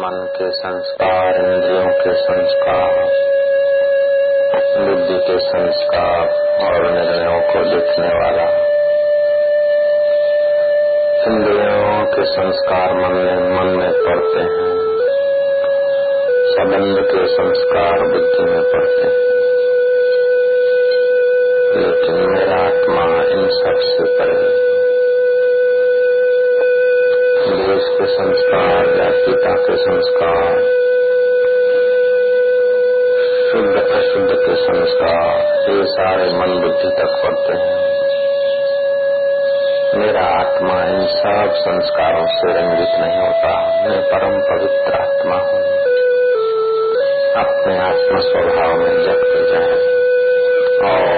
मन के संस्कार, इंद्रियों के संस्कार, बुद्धि के संस्कार और निर्णयों को देखने वाला। इंद्रियों के संस्कार मन में मन में पड़ते हैं। संबंध के संस्कार बुद्धि में पड़ते हैं। लेकिन मेरा आत्मा इन सबसे देश के संस्कार जातिता के संस्कार, शुद्ध अशुद्ध के संस्कार, ये सारे मन बुद्धि तक पड़ते हैं। मेरा आत्मा इन सब संस्कारों से रंजित नहीं होता। मैं परम पवित्र आत्मा हूँ। अपने आत्म स्वभाव में जग जाए और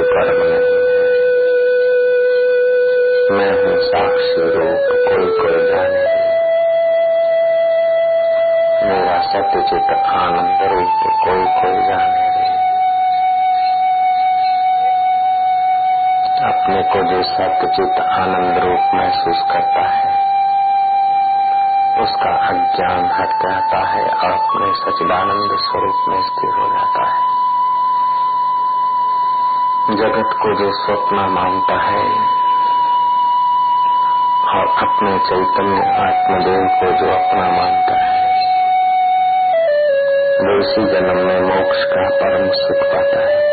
कर्म है मैं हूँ साक्षी रूप कोई कोई जाने मेरा सत्यचित आनंद रूप कोई कोई जाने अपने को जो सत्यचित आनंद रूप महसूस करता है, उसका अज्ञान हट जाता है और अपने सचिदानंद स्वरूप में स्थिर हो जाता है। जगत को जो स्वप्न मानता है और अपने चैतन्य आत्मदेव को जो अपना मानता है, वो इसी जन्म में मोक्ष का परम सुख पाता है।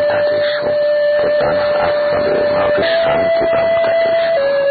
शांतादेश हो प्रधान आत्मदेव विश्रांति का देश। हो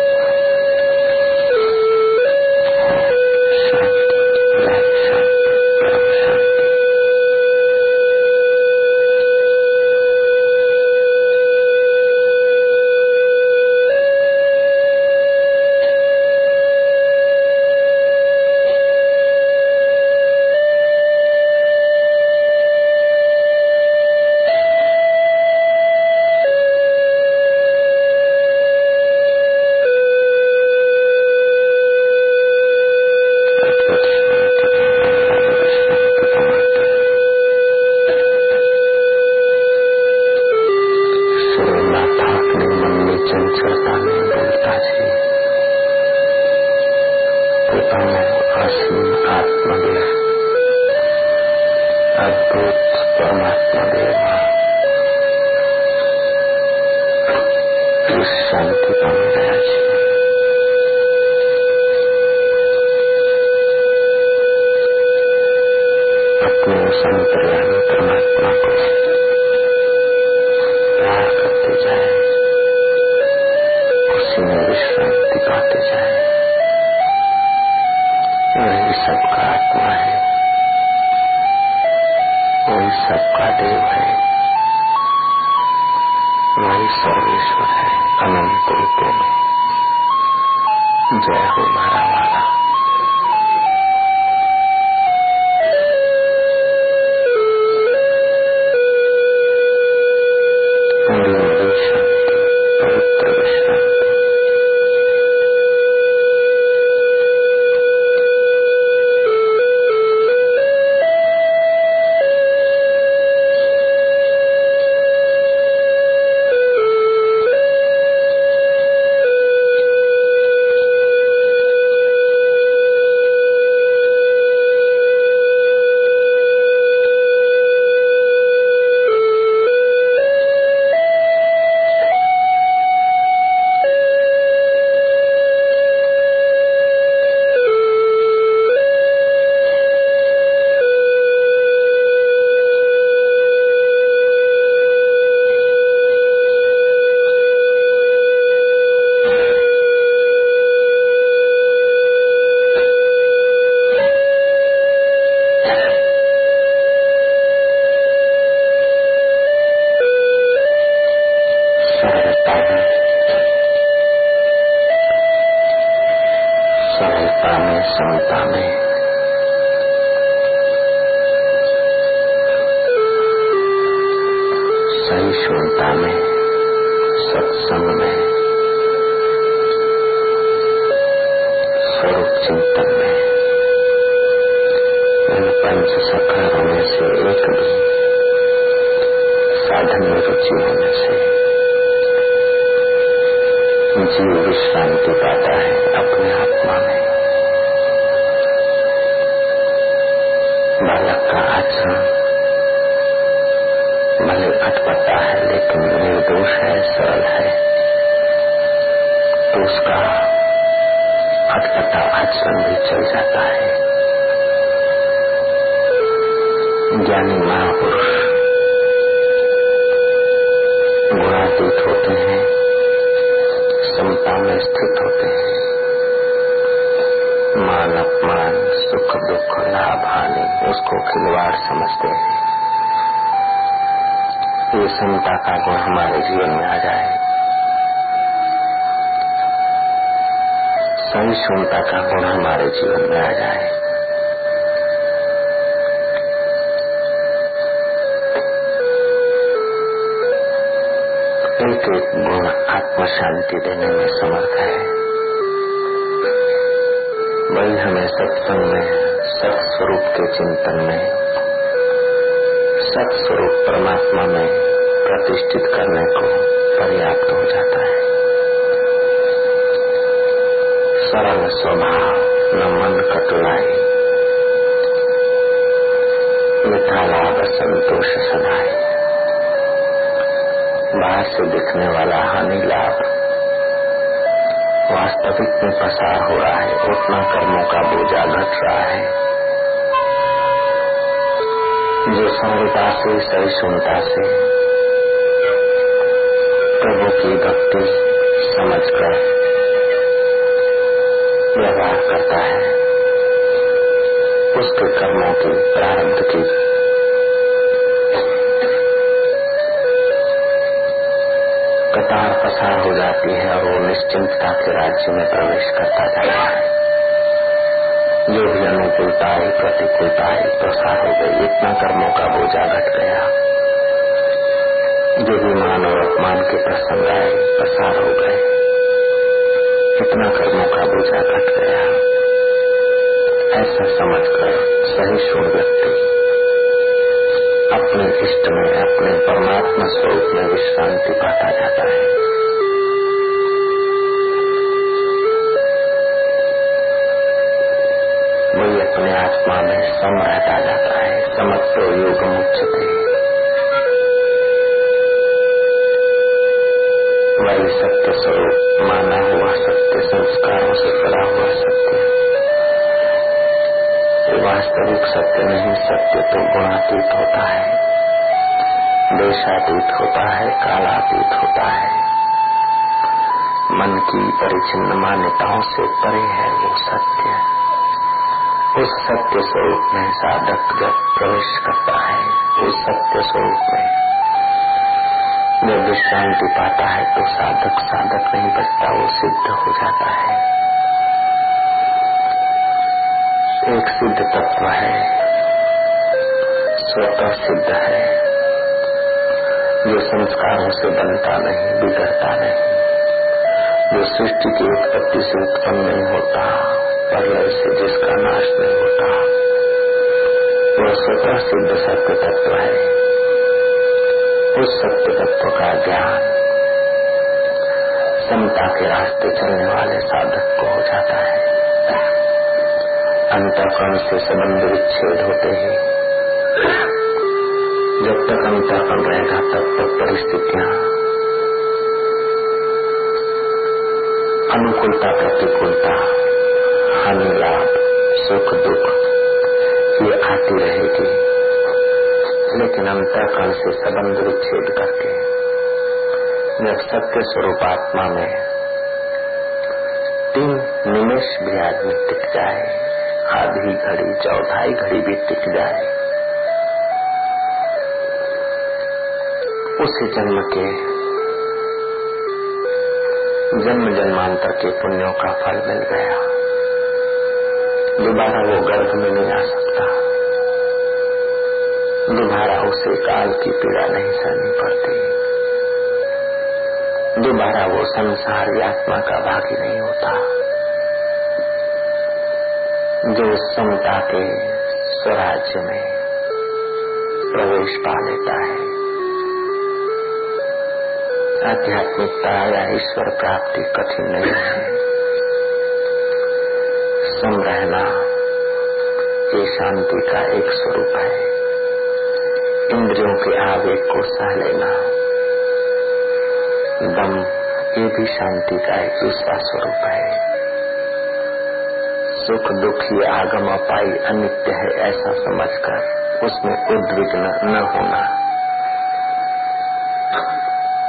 हमारे जीवन में आ जाए सहिष्णुता का गुण हमारे जीवन में आ जाए। एक एक गुण आत्म शांति देने में समर्थ है। वही हमें सत्संग में, सत्स्वरूप के चिंतन में, सत्स्वरूप परमात्मा में प्रतिष्ठित करने को पर्याप्त हो जाता है। सरल स्वभाव न मन कटुलाई मिठा लाभ संतोष सदाई। बाहर से दिखने वाला हानि लाभ। वास्तविक में पसार हो रहा है, उतना कर्मों का बोझा घट रहा है। जो संहिता से सही सुनता से प्रभु की भक्ति समझकर व्यवहार करता है। उसके कर्मों की प्रारंभ की कतार पसार हो जाती है और वो निश्चिंतता के राज्य में प्रवेश करता जाता है। जो भी अनुकूलता आई प्रतिकूलता आई प्रसार हो गई, इतना कर्मों का बोझा घट गया। जो भी मान के प्रसन्न आए प्रसार हो गए। कितना कर्मों का बोझा घट गया। ऐसा समझकर सहिष्णु व्यक्ति अपने इष्ट में, अपने परमात्मा स्वरूप में विश्रांति पाता जाता है। वही अपने आत्मा में सम रहता जाता है, समत्व योग मुच्यते सत्य स्वरूप, माना हुआ सत्य, संस्कारों से पड़ा हुआ सत्य वास्तविक सत्य नहीं, सत्य तो गुणातीत होता है। देशातीत होता है, कालातीत होता है। मन की परिचिन्न मान्यताओं से परे है वो सत्य। उस सत्य स्वरूप में साधक जब प्रवेश करता है, उस सत्य स्वरूप में। विश्रांति पाता है तो साधक साधक नहीं बचता, वो सिद्ध हो जाता है। एक सिद्ध तत्व है, स्वतः सिद्ध है। जो संस्कारों से बनता नहीं, बिगड़ता नहीं। जो सृष्टि की उत्पत्ति से उत्पन्न नहीं होता, प्रलय से जिसका नाश नहीं होता वह स्वतः सिद्ध सत्य तत्व है। उस सत्य तत्व का ज्ञान समता के रास्ते चलने वाले साधक को हो जाता है। अंतकरण से संबंध विच्छेद होते हैं। जब तक अंतकरण रहेगा, तब तक परिस्थितियाँ अनुकूलता, प्रतिकूलता, हानि, लाभ, सुख, दुख, ये आती रहेगी। लेकिन अंतकरण से संबंध विच्छेद करके। जब सत्य स्वरूप आत्मा में तीन निमेश भी आदमी टिक जाए, आधी घड़ी, चौथाई घड़ी भी टिक जाए, उस जन्म के, जन्म जन्मांतर के पुण्यों का फल मिल गया। दोबारा वो गर्भ में नहीं आ सकता। दोबारा उसे काल की पीड़ा नहीं सहनी पड़ती। दोबारा वो संसार आत्मा का भागी नहीं होता। जो समता के स्वराज्य में प्रवेश पा लेता है, आध्यात्मिकता या ईश्वर प्राप्ति कठिन नहीं है। सम रहना ये शांति का एक स्वरूप है। इंद्रियों के आवेग को सह लेना। दम, ये भी शांति का एक दूसरा स्वरूप है। सुख, दुख, ये आगम अपाई अनित्य है ऐसा समझकर उसमें उद्विग्न न होना।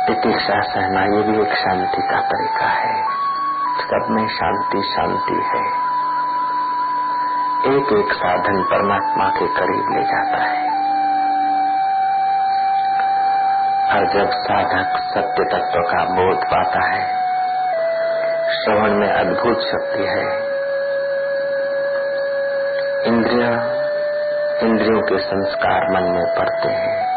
प्रतीक्षा सहना, ये भी एक शांति का तरीका है। सब में शांति शांति है। एक एक साधन परमात्मा के करीब ले जाता है। और जब साधक सत्य तत्व का बोध पाता है, श्रवण में अद्भुत शक्ति है। इंद्रिया इंद्रियों के संस्कार मन में पड़ते हैं।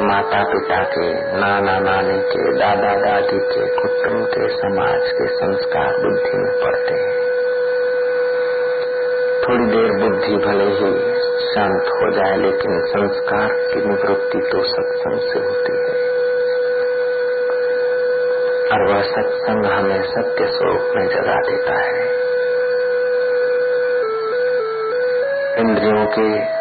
माता पिता के नाना नानी के दादा दादी के, कुटुंब के, समाज के संस्कार बुद्धि में पड़ते हैं। थोड़ी देर बुद्धि भले ही शांत हो जाए, लेकिन संस्कार की निवृत्ति तो सत्संग से होती है। और वह सत्संग हमें सत्य स्वरूप में जगा देता है। इंद्रियों के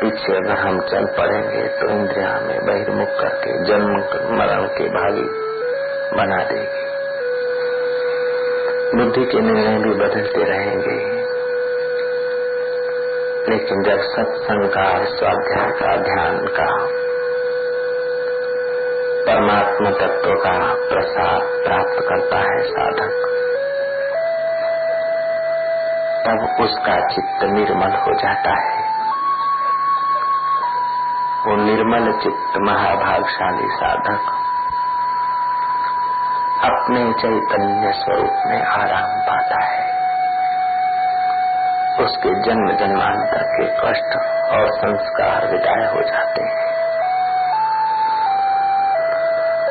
पीछे अगर हम चल पड़ेंगे तो इंद्रिया हमें बहिर्मुख करके, जन्म, मरण के भागी बना देगी। बुद्धि के निर्णय भी बदलते रहेंगे। लेकिन जब सत्संग का स्वाध्याय का ध्यान का परमात्मा तत्व का प्रसाद प्राप्त करता है साधक, तब उसका चित्त निर्मल हो जाता है। वो निर्मल चित्त महाभागशाली साधक अपने चैतन्य स्वरूप में आराम पाता है। जन्म जन्मांतर के कष्ट और संस्कार विदाय हो जाते हैं।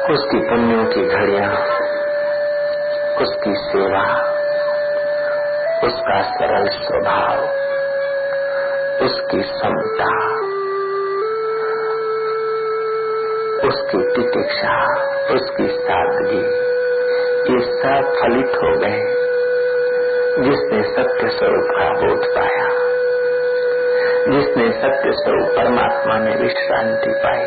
उसकी पुण्यों की घड़िया, उसकी सेवा, उसका सरल स्वभाव, उसकी समता, उसकी तितिक्षा उसकी सादगी, ये सब फलित हो गए। जिसने सत्य स्वरूप का बोध पाया, जिसने सत्य स्वरूप परमात्मा में विश्रांति पाई,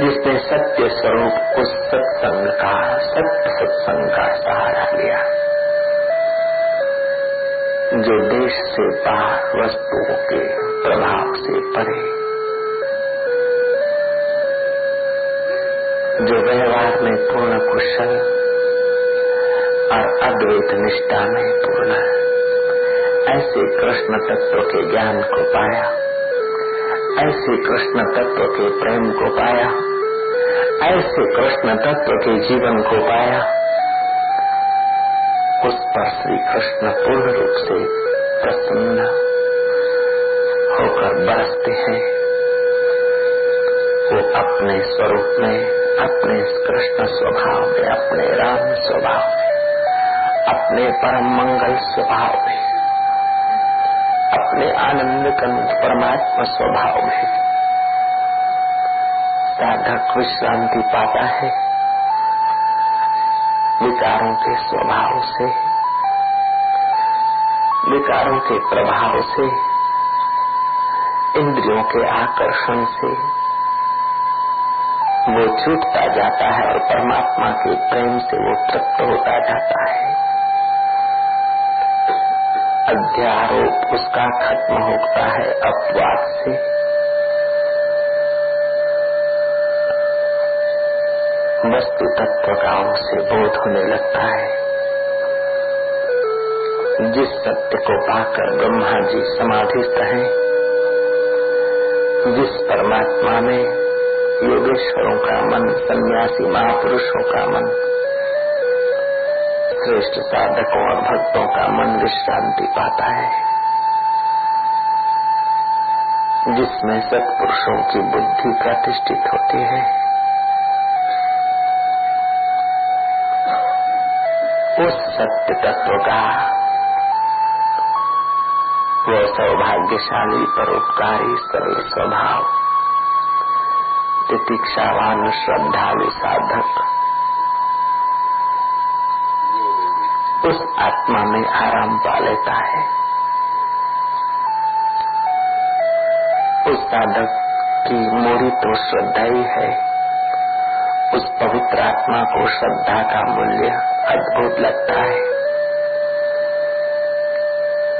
जिसने सत्य स्वरूप उस सत्संग का, सत्य सत्संग का सहारा लिया, जो देश से बाहर वस्तुओं के प्रभाव से परे, जो व्यवहार में पूर्ण कुशल और अद्वैत निष्ठा में पूर्ण ऐसे कृष्ण तत्व के ज्ञान को पाया, ऐसे कृष्ण तत्व के प्रेम को पाया, ऐसे कृष्ण तत्व के जीवन को पाया, उस पर श्री कृष्ण पूर्ण रूप से प्रसन्न होकर बरसते हैं। वो अपने स्वरूप में, अपने कृष्ण स्वभाव में, अपने राम स्वभाव अपने परम मंगल स्वभाव में, अपने आनंद कंद परमात्मा स्वभाव में। साधक विश्रांति पाता है, विकारों के स्वभाव से, विकारों के प्रभाव से, इंद्रियों के आकर्षण से। वो छूटता जाता है और परमात्मा के प्रेम से वो तृप्त होता जाता है। अध्यारोप उसका खत्म होता है अपवाद से। वस्तु तत्व का उसे बोध होने लगता है। जिस सत्य को पाकर ब्रह्मा जी समाधिस्थ हैं, जिस परमात्मा में योगेश्वरों का मन, सन्यासी महापुरुषों का मन श्रेष्ठ साधकों और भक्तों का मन विश्रांति पाता है। जिसमें सत्पुरुषों की बुद्धि प्रतिष्ठित होती है। उस सत्य तत्व का वो सौभाग्यशाली परोपकारी सरल स्वभाव तितिक्षावान श्रद्धालु साधक आत्मा में आराम पा लेता है। उस साधक की मोरी तो श्रद्धा ही। है उस पवित्र आत्मा को श्रद्धा का मूल्य अद्भुत लगता है।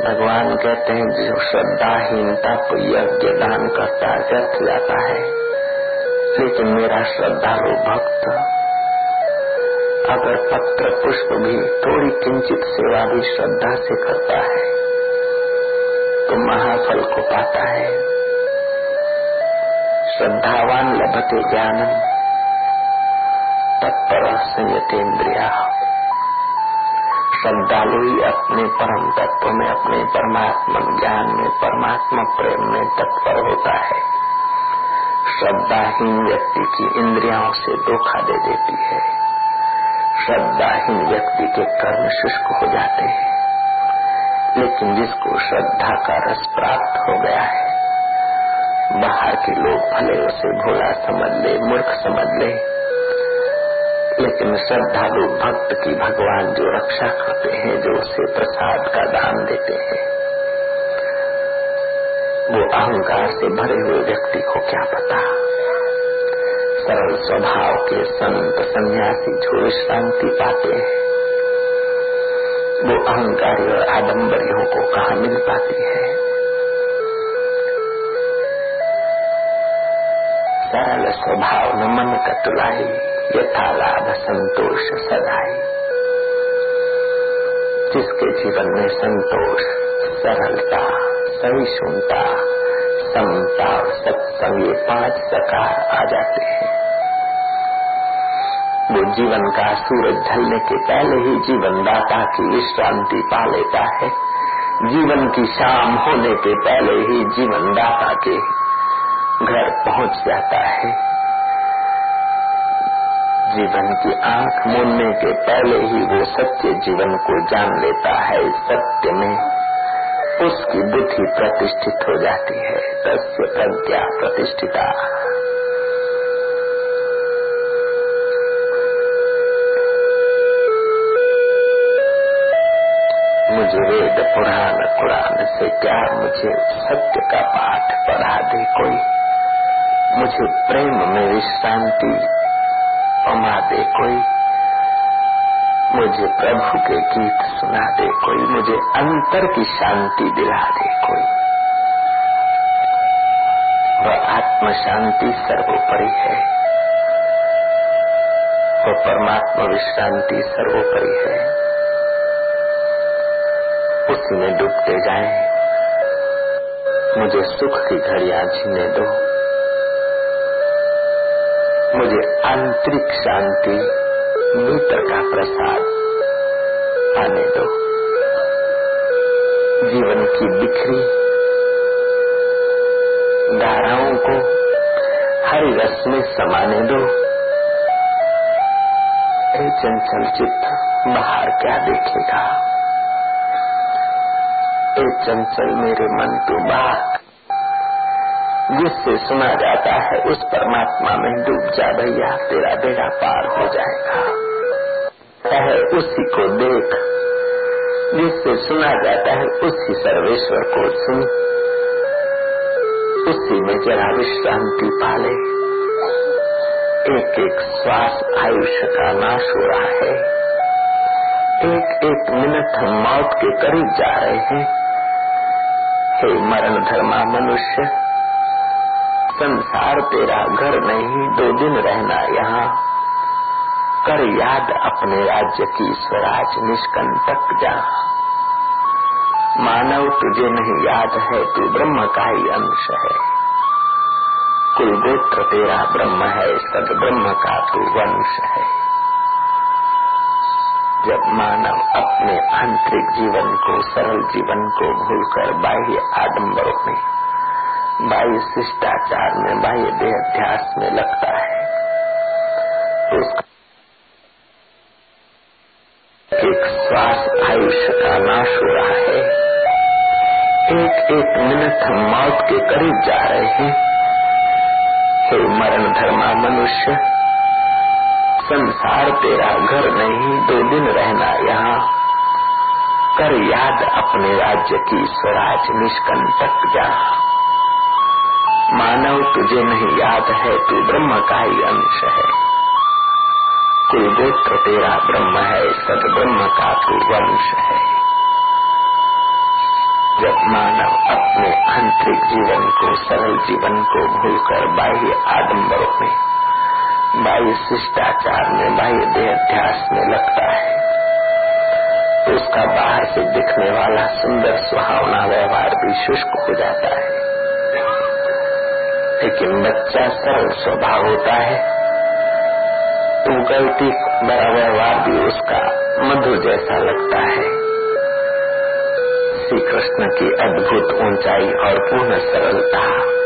भगवान कहते हैं, जो श्रद्धाहीनता को यज्ञ दान करता व्यर्थ जाता है, लेकिन मेरा श्रद्धालु भक्त अगर पत्र पुष्प भी थोड़ी किंचित सेवा भी श्रद्धा से करता है तो महाफल को पाता है। श्रद्धावान लभते ज्ञानम, तत्पर संयतेन्द्रिया श्रद्धालु ही अपने परम तत्व में, अपने परमात्मा ज्ञान में, परमात्मा प्रेम में तत्पर होता है। श्रद्धाहीन व्यक्ति की इंद्रियाओं से धोखा दे देती है। श्रद्धाहीन व्यक्ति के कर्म शुष्क हो जाते हैं। लेकिन जिसको श्रद्धा का रस प्राप्त हो गया है, बाहर के लोग भले उसे भोला समझ ले, मूर्ख समझ ले, लेकिन श्रद्धालु भक्त की भगवान जो रक्षा करते हैं, जो उसे प्रसाद का दान देते हैं, वो अहंकार से भरे हुए व्यक्ति को क्या पता? सरल स्वभाव के संत सन्यासी जो विश्रांति पाते हैं। वो अहंकारी और आडम्बरियों को कहा मिल पाती है? सरल स्वभाव न मन कतुलाई यथा लाभ संतोष सदाई। जिसके जीवन में संतोष, सरलता, सहिष्णुता, समता और सत्संग ये पाँच सकार आ जाते हैं। वो जीवन का सूरज ढलने के पहले ही जीवन दाता की विश्रांति पा लेता है। जीवन की शाम होने के पहले ही जीवन दाता के घर पहुँच जाता है। जीवन की आँख मूंदने के पहले ही वो सत्य जीवन को जान लेता है। सत्य में उसकी बुद्धि प्रतिष्ठित हो जाती है। तस्य प्रज्ञा प्रतिष्ठिता। मुझे वेद पुराण कुरान से क्या मुझे सत्य का पाठ पढ़ा दे कोई? मुझे प्रेम में विश्रांति पमा दे कोई? मुझे प्रभु के गीत सुना दे कोई? मुझे अंतर की शांति दिला दे कोई? वह आत्म शांति सर्वोपरि है। वह परमात्मा विश्रांति सर्वोपरि है। उसी में डूबते जाए। मुझे सुख की घड़िया छीने दो। मुझे आंतरिक शांति, भीतर का प्रसाद आने दो। जीवन की बिखरी धाराओं को हरी रस में समाने दो। चंचल चित्त, बाहर क्या देखेगा? ए चंचल मेरे मन की बात। जिससे सुना जाता है, उस परमात्मा में डूब जा भैया, तेरा बेड़ा पार हो जाएगा। है उसी को देख। जिससे सुना जाता है, उसी सर्वेश्वर को सुन। उसी में जरा विश्रांति पाले। एक एक श्वास आयुष्य का नाश हो रहा है। एक एक मिनट हम मौत के करीब जा रहे हैं। हे मरण धर्मा मनुष्य, संसार तेरा घर नहीं, दो दिन रहना यहाँ। कर याद अपने राज्य की स्वराज निष्कंटक जा मानव तुझे नहीं याद है, तू ब्रह्म का ही अंश है। कुल गोत्र तेरा ब्रह्म है सद ब्रह्म का तू वंश है। जब मानव अपने आंतरिक जीवन को, सरल जीवन को भूलकर बाह्य आडम्बरों में, बाह्य शिष्टाचार में, बाह्य देहाध्यास में लगता है। उसका एक श्वास आयुष्य का नाश हो रहा है। एक एक मिनट हम मौत के करीब जा रहे हैं। हे मरण धर्मा मनुष्य संसार तेरा घर नहीं, दो दिन रहना यहाँ। कर याद अपने राज्य की स्वराज निष्कंटक जा। मानव तुझे नहीं याद है, तू ब्रह्म का ही अंश है। कुल गोत्र तेरा ब्रह्म है सद ब्रह्म का तू वंश है। जब मानव अपने आंतरिक जीवन को, सरल जीवन को भूलकर बाह्य आडम्बरों में बाह्य शिष्टाचार में बाह्य देहाध्यास में लगता है। तो उसका बाहर से दिखने वाला सुंदर सुहावना व्यवहार भी शुष्क हो जाता है। लेकिन बच्चा सरल स्वभाव होता है। तो गलती बड़ा व्यवहार भी उसका मधुर जैसा लगता है। श्री कृष्ण की अद्भुत ऊंचाई और पूर्ण सरलता।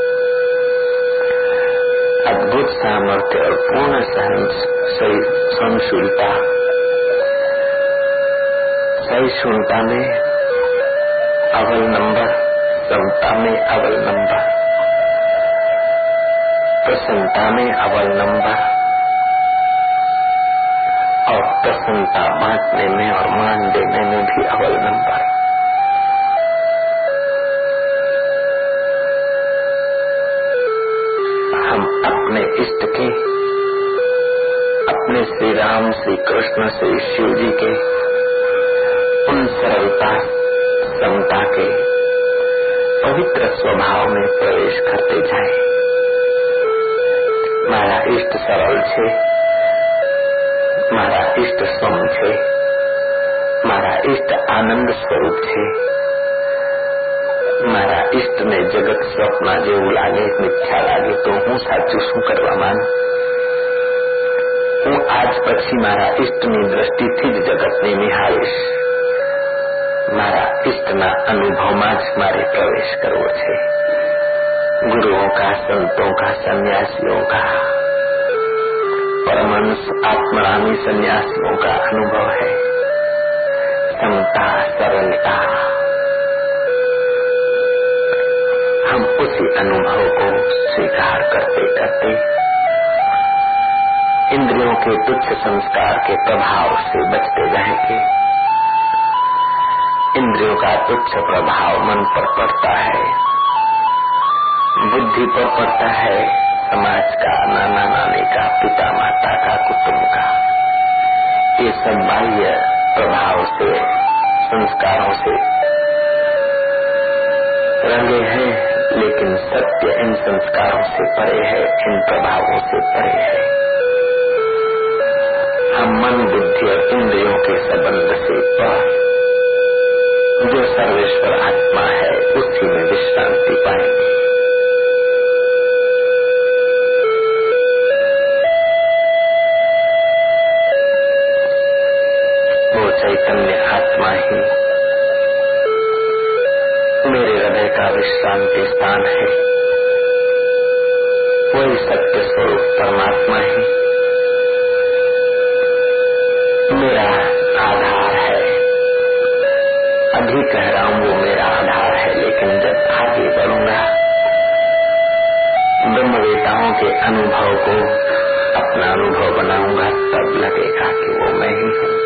अद्भुत सामर्थ्य और पूर्ण सहनशीलता। सहिष्णुता में अवल नंबर समता में अवल नंबर, प्रसन्नता में अवल नंबर, और प्रसन्नता बांटने में और मान देने में भी अवल नंबर। श्री राम श्री कृष्ण श्री शिव जी के उन सरलता समता के पवित्र स्वभाव में प्रवेश करते जाए ઈષ્ટ સરળ છે મારા ઈષ્ટ સ્વમ છે મારા ઈષ્ટ આનંદ સ્વરૂપ છે મારા ઈષ્ટને જગત સ્વપ્ન જેવું લાગે મિથ્યા લાગે તો હું સાચું શું કરવા માનું હું આજ પછી મારા ઈષ્ટની દ્રષ્ટિથી જ જગતને નિહાળીશ મારા ઈષ્ટના અનુભવમાં જ મારે પ્રવેશ કરવો છે गुरुओं का संतों का सन्यासियों का परमंश आत्मरामी सन्यासियों का अनुभव है समता सरलता हम उसी अनुभव को स्वीकार करते करते इंद्रियों के तुच्छ संस्कार के प्रभाव से बचते जाएँगे इंद्रियों का तुच्छ प्रभाव मन पर पड़ता है। बुद्धि पर पड़ता है। समाज का, नाना नानी का पिता माता का, कुटुंब का। ये सब बाह्य प्रभाव से, संस्कारों से रंगे हैं, लेकिन सत्य इन संस्कारों से परे है, इन प्रभावों से परे है। हम मन बुद्धि और इंद्रियों के संबंध से पर जो सर्वेश्वर आत्मा है, उसी में विश्रांति पाएँगे। वो चैतन्य आत्मा ही मेरे हृदय का विश्रांति स्थान है। वही सत्य स्वरूप परमात्मा ही। अभी कह रहा हूँ, वो मेरा आधार है, लेकिन जब आगे बढ़ूँगा, ब्रह्मवेताओं के अनुभव को अपना अनुभव बनाऊँगा, तब लगेगा कि वो मैं ही हूँ।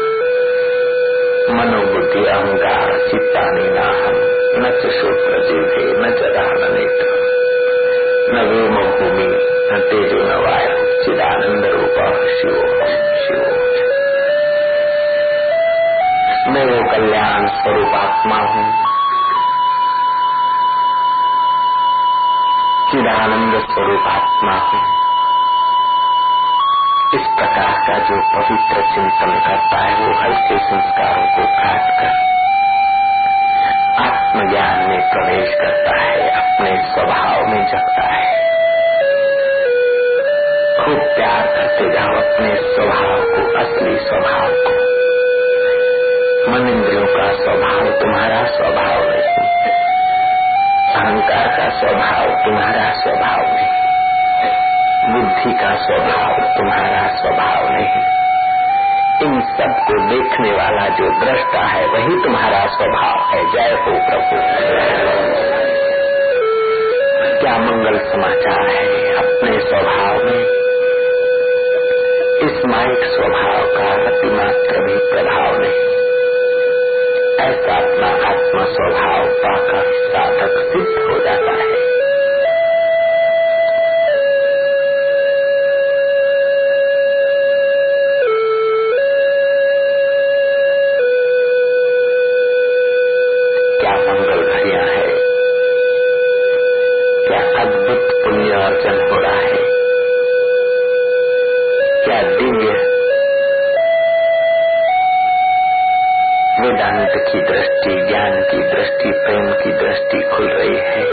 मनोबुद्धि, अहंकार, चित्तानी नाहम न च शोत्र जीवे न च दान नेत्र। न व्योम भूमि न तेजो न वाय चिदानंद रूप शिवो शिवो। मैं वो कल्याण स्वरूप आत्मा हूँ। चिदानंद स्वरूप आत्मा हूँ। इस प्रकार का जो पवित्र चिंतन करता है, वो हल्के संस्कारों को काट कर, आत्मज्ञान में प्रवेश करता है, अपने स्वभाव में जगता है। खूब प्यार करते जाओ अपने स्वभाव को, असली स्वभाव को। मन इंद्रियों का स्वभाव तुम्हारा स्वभाव नहीं अहंकार का स्वभाव तुम्हारा स्वभाव नहीं बुद्धि का स्वभाव तुम्हारा स्वभाव नहीं इन सबको देखने वाला जो दृष्टा है, वही तुम्हारा स्वभाव है। जय हो प्रभु। क्या मंगल समाचार है अपने स्वभाव में? इस माइक स्वभाव का अतिमात्र भी प्रभाव नहीं। ऐसा अपना आत्मा स्वभाव पाकर साधक सिद्ध हो जाता है। की दृष्टि, ज्ञान की दृष्टि, प्रेम की दृष्टि खुल रही है।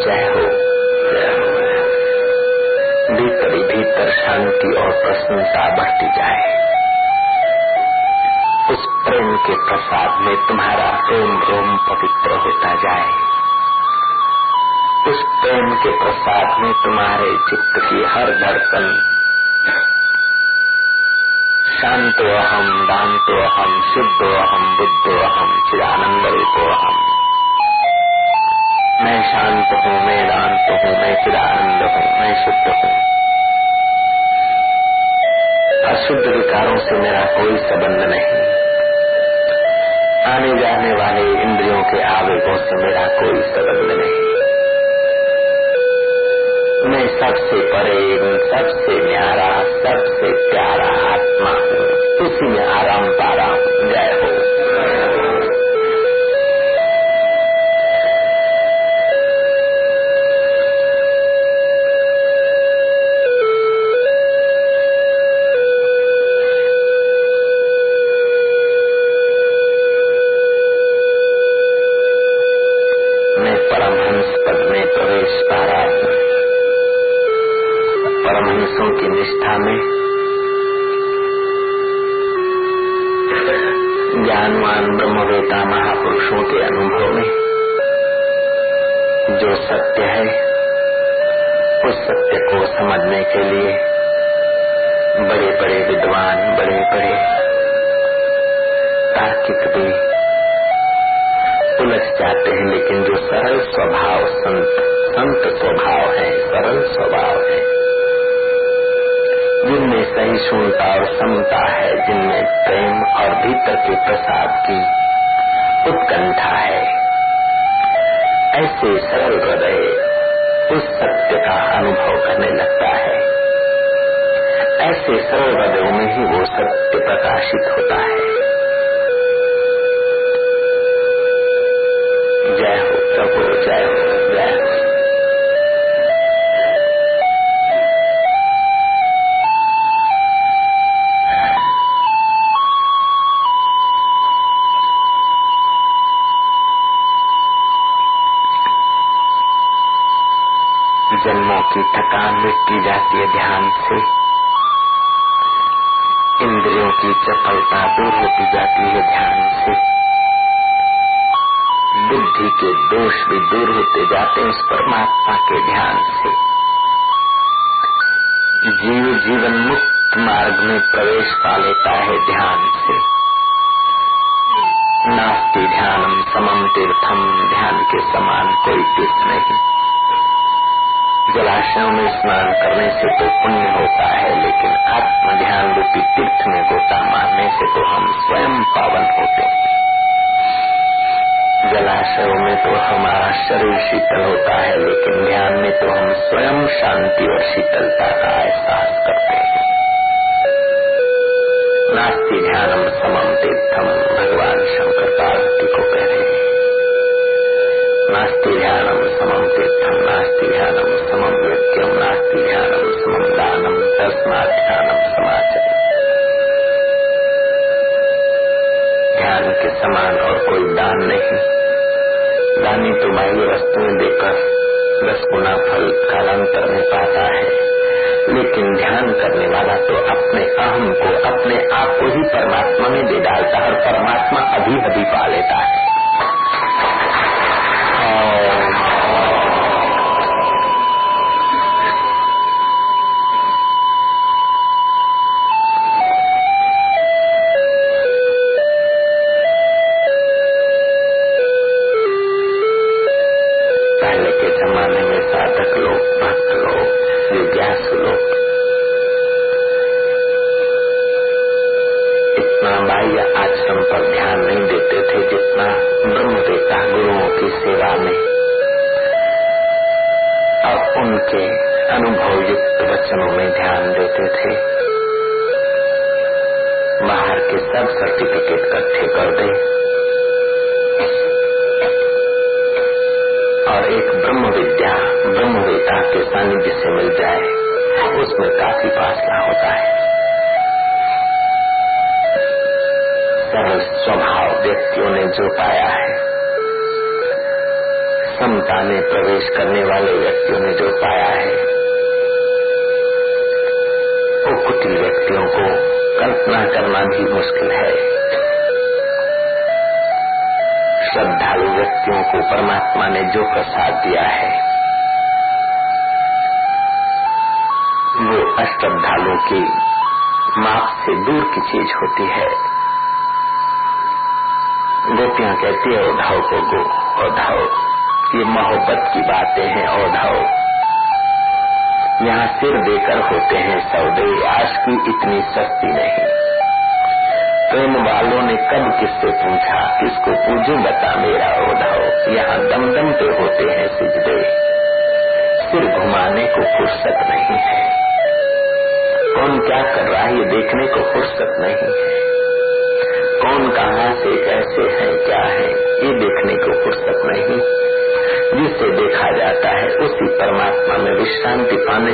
जय हो। भीतर भीतर शांति और प्रसन्नता बढ़ती जाए। उस प्रेम के प्रसाद में तुम्हारा प्रेम रोम पवित्र होता जाए। उस प्रेम के प्रसाद में तुम्हारे चित्त की हर धड़कन शांतो अहम दांतो अहम शुद्धो अहम बुद्धो अहम चिदानंद रूपो अहम मैं शांत हूँ, मैं दांत हूँ, मैं चिदानंद हूँ, मैं शुद्ध हूँ। अशुद्ध विकारों से मेरा कोई संबंध नहीं। आने जाने वाले इंद्रियों के आवेगों से मेरा कोई संबंध नहीं। मैं सबसे परे सबसे न्यारा, सबसे प्यारा आत्मा हूँ। उसी में आराम पा रहा हूँ। जय हो। सहिष्णुता और समता है, जिनमें प्रेम और भीतर के प्रसाद की उत्कंठा है। ऐसे सरल हृदय उस सत्य का अनुभव करने लगता है। ऐसे सरल हृदयों में ही वो सत्य प्रकाशित होता है। जय हो प्रभु, जय हो की थकान मिटती जाती है ध्यान से। इंद्रियों की चपलता दूर होती जाती है ध्यान से। बुद्धि के दोष भी दूर होते जाते हैं उस परमात्मा के ध्यान से। जीव जीवन मुक्त मार्ग में प्रवेश पा लेता है ध्यान से। नास्ती ध्यानम समम तीर्थम ध्यान के समान कोई तीर्थ नहीं। जलाशयों में स्नान करने से तो पुण्य होता है, लेकिन आत्म ध्यान रूपी तीर्थ में गोता मारने से तो हम स्वयं पावन होते हैं। जलाशयों में तो हमारा शरीर शीतल होता है, लेकिन ध्यान में तो हम स्वयं शांति और शीतलता का एहसास करते हैं। नास्ति ध्यानम समम तीर्थम भगवान शंकर पार्वती को कह रहे हैं। नास्ति ध्यानम, समम तीर्थम, नास्ति ध्यानम, समम यज्ञम नास्ति ध्यानम, समम दानम, तस्मात ध्यानम समाचर। ध्यान के समान और कोई दान नहीं। दानी तो बाह्य वस्तुएँ देकर दस गुना फल कालांतर में पाता है। लेकिन ध्यान करने वाला तो अपने अहम को अपने आप को ही परमात्मा में दे डालता है और परमात्मा अभी अभी पा लेता है।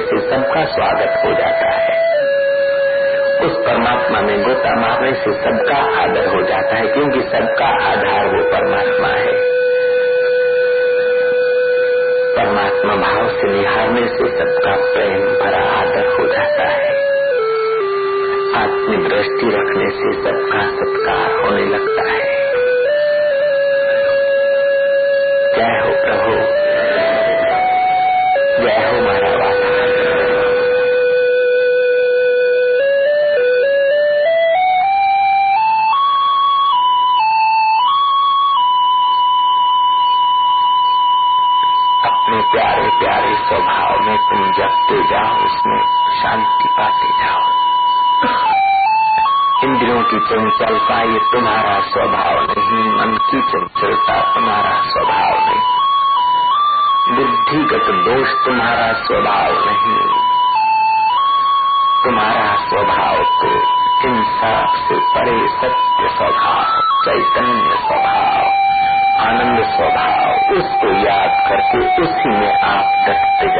से सबका स्वागत हो जाता है। उस परमात्मा में गोता मारने से सबका आदर हो जाता है, क्योंकि सबका आधार वो परमात्मा है। परमात्मा भाव से निहारने से सबका प्रेम भरा आदर हो जाता है। आत्मी दृष्टि रखने से सबका सत्कार होने लगता है। जय हो प्रभु। की चंचलता ये तुम्हारा स्वभाव नहीं, मन की चंचलता तुम्हारा स्वभाव नहीं। बुद्धिगत दोष तुम्हारा स्वभाव नहीं। तुम्हारा स्वभाव तो इंसाफ से परे सत्य स्वभाव, चैतन्य स्वभाव, आनंद स्वभाव, उसको याद करके उसी में आप डटते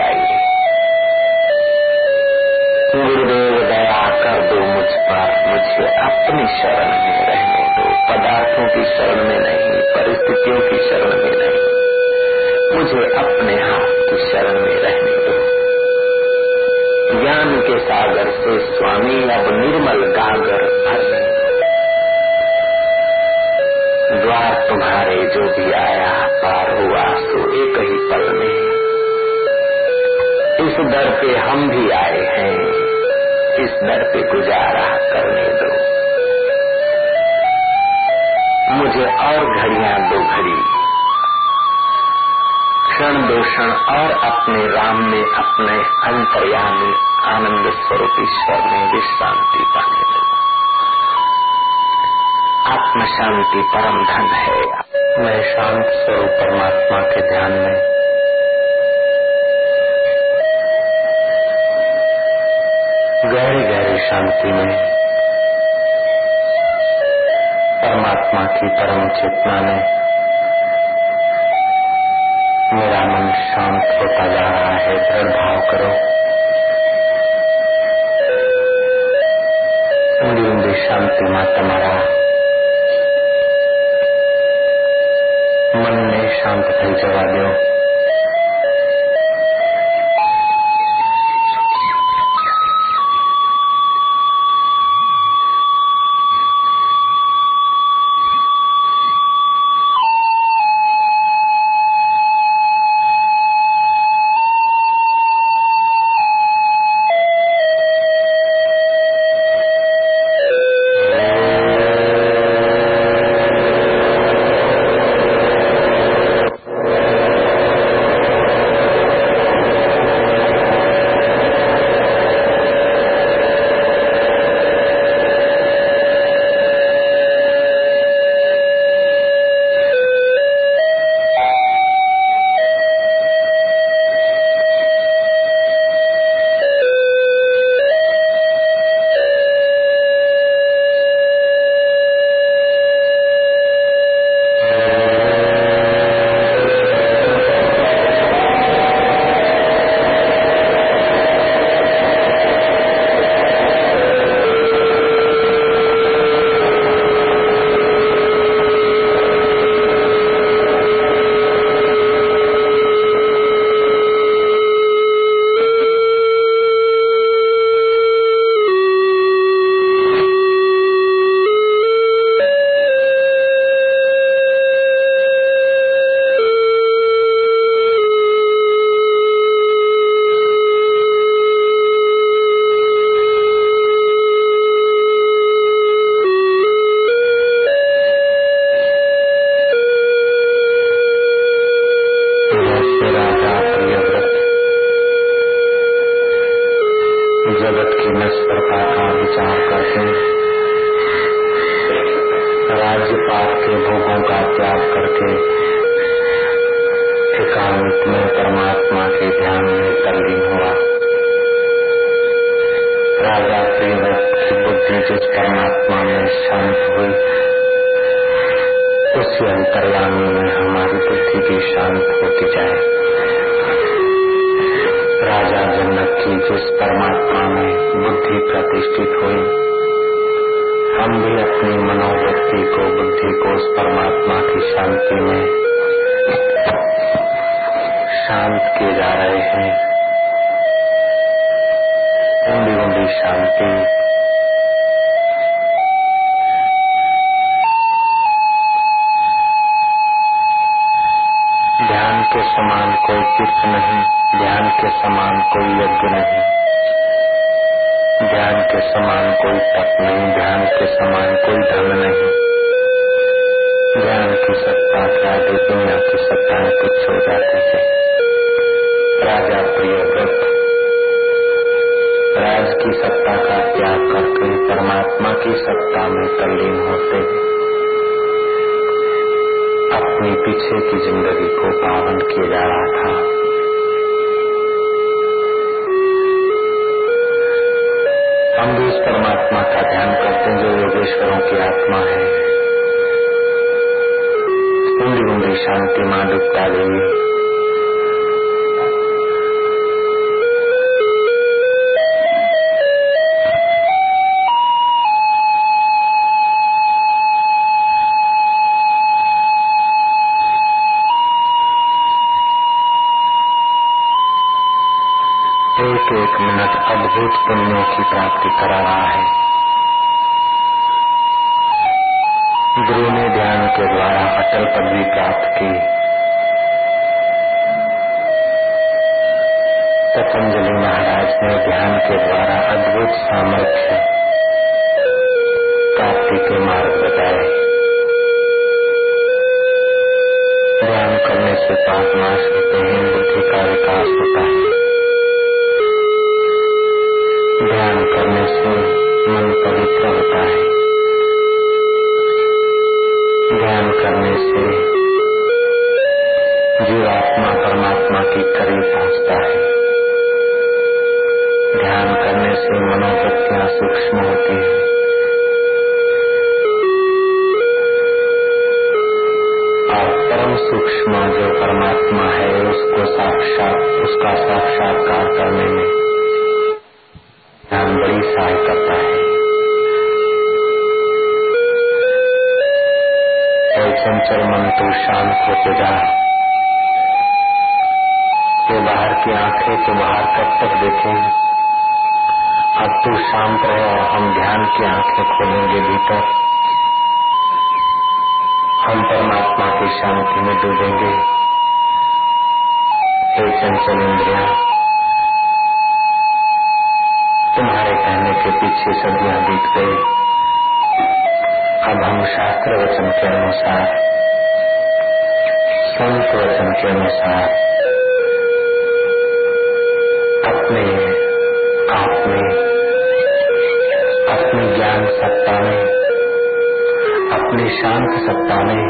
मुझे अपनी शरण में रहने दो। पदार्थों की शरण में नहीं, परिस्थितियों की शरण में नहीं। मुझे अपने हाथ की शरण में रहने दो। ज्ञान के सागर से स्वामी अब निर्मल गागर भरने द्वार तुम्हारे जो भी आया, पार हुआ सो एक ही पल में। इस दर पे हम भी आए हैं। इस दर पे गुजारा करने दो। मुझे और घड़ियाँ दो घड़ी। क्षण दो क्षण और अपने राम में, अपने अंतर्यामी आनंद स्वरूप ईश्वर में विश्रांति पाने दो। आत्म शांति परम धन है। मैं शांत स्वरूप परमात्मा के ध्यान में शांति में परमात्मा की परम चेतना में मेरा मन शांत होता जा रहा है दृढ़ भाव करो ઊંડી ઊંડી શાંતિમાં તમારા મનને શાંત થઈ જવા દો आत्मा का ध्यान करते हैं, जो योगेश्वरों की आत्मा है। उंगली उंगली शांति, माँ डुबता देवी। कहने के पीछे सदियाँ बीत गई। अब हम शास्त्र वचन के अनुसार, संत वचन के अनुसार, अपने आप में, अपने ज्ञान सत्ता में, अपनी शांत सत्ता में,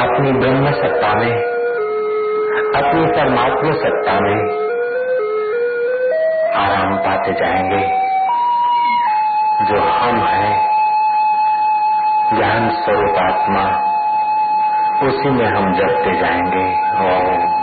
अपनी ब्रह्म सत्ता में, अपनी परमात्मा सत्ता में आराम पाते जाएँगे। जो हम हैं ज्ञान स्वरूप आत्मा, उसी में हम जपते जाएँगे और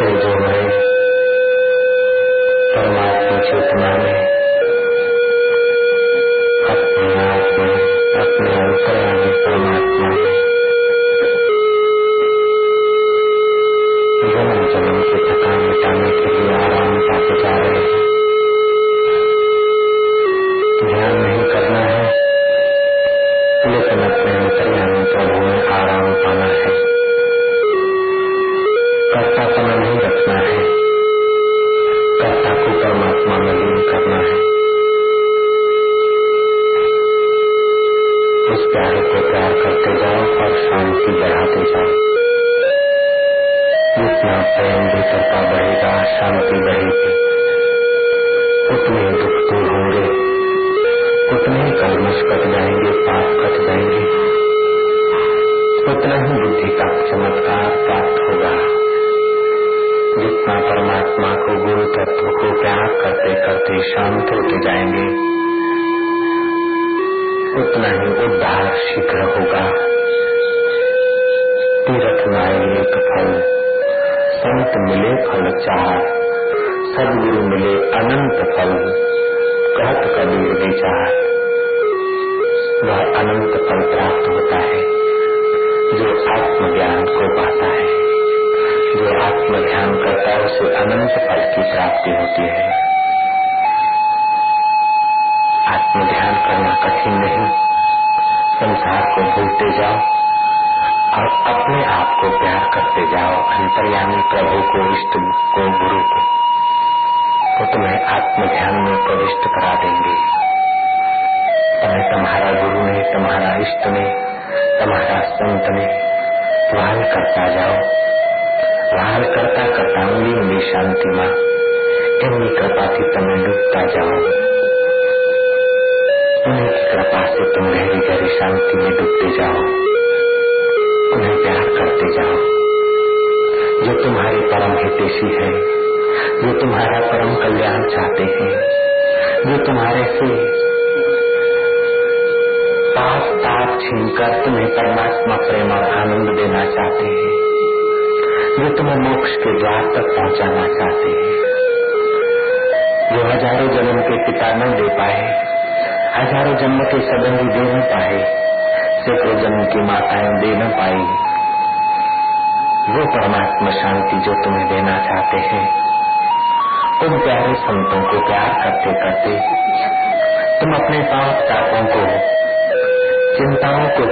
उस इष्ट ने तुम्हारा संत ने वहाल करता जाओ वहाल करता करता उंगली उंगली शांति में એમની કૃપાથી તમે ડૂબતા જાઓ उन्हीं की कृपा से तुम गहरी गहरी शांति में डूबते जाओ उन्हें प्यार करते जाओ जो तुम्हारे परम हितेशी है जो तुम्हारा परम कल्याण चाहते हैं जो तुम्हारे से पाप छीन कर तुम्हें परमात्मा प्रेम और आनंद देना चाहते हैं। जो तुम्हें मोक्ष के द्वार तक पहुंचाना चाहते हैं। जो हज़ारों जन्म के पिता न दे पाए, हज़ारों जन्म के सदंगी दे न पाए, सैकड़ों जन्म की माताएँ दे न पाई। वो परमात्मा शांति जो तुम्हें देना चाहते हैं, उन प्यारे संतों को प्यार करते करते तुम अपने पाप तापों को चिंताओं को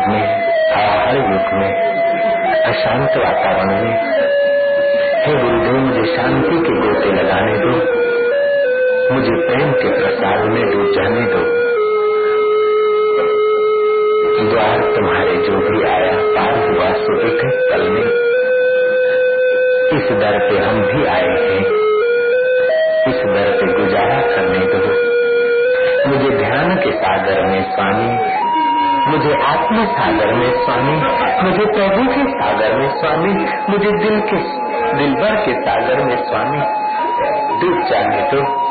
युग में हर युग में, अशांत वातावरण में, हे गुरुदेव मुझे शांति के गोते लगाने दो, मुझे प्रेम के प्रसाद में डूब जाने दो। द्वार तुम्हारे जो भी आया, पार हुआ सो एक पल में, इस दर पे हम भी आए हैं। इस दर पे गुजारा करने दो। मुझे ध्यान के सागर में स्वामी मुझे आत्म सागर में स्वामी, मुझे प्रभु के सागर में स्वामी, मुझे दिल के दिल भर के सागर में स्वामी। डूब जाने दो। मुझे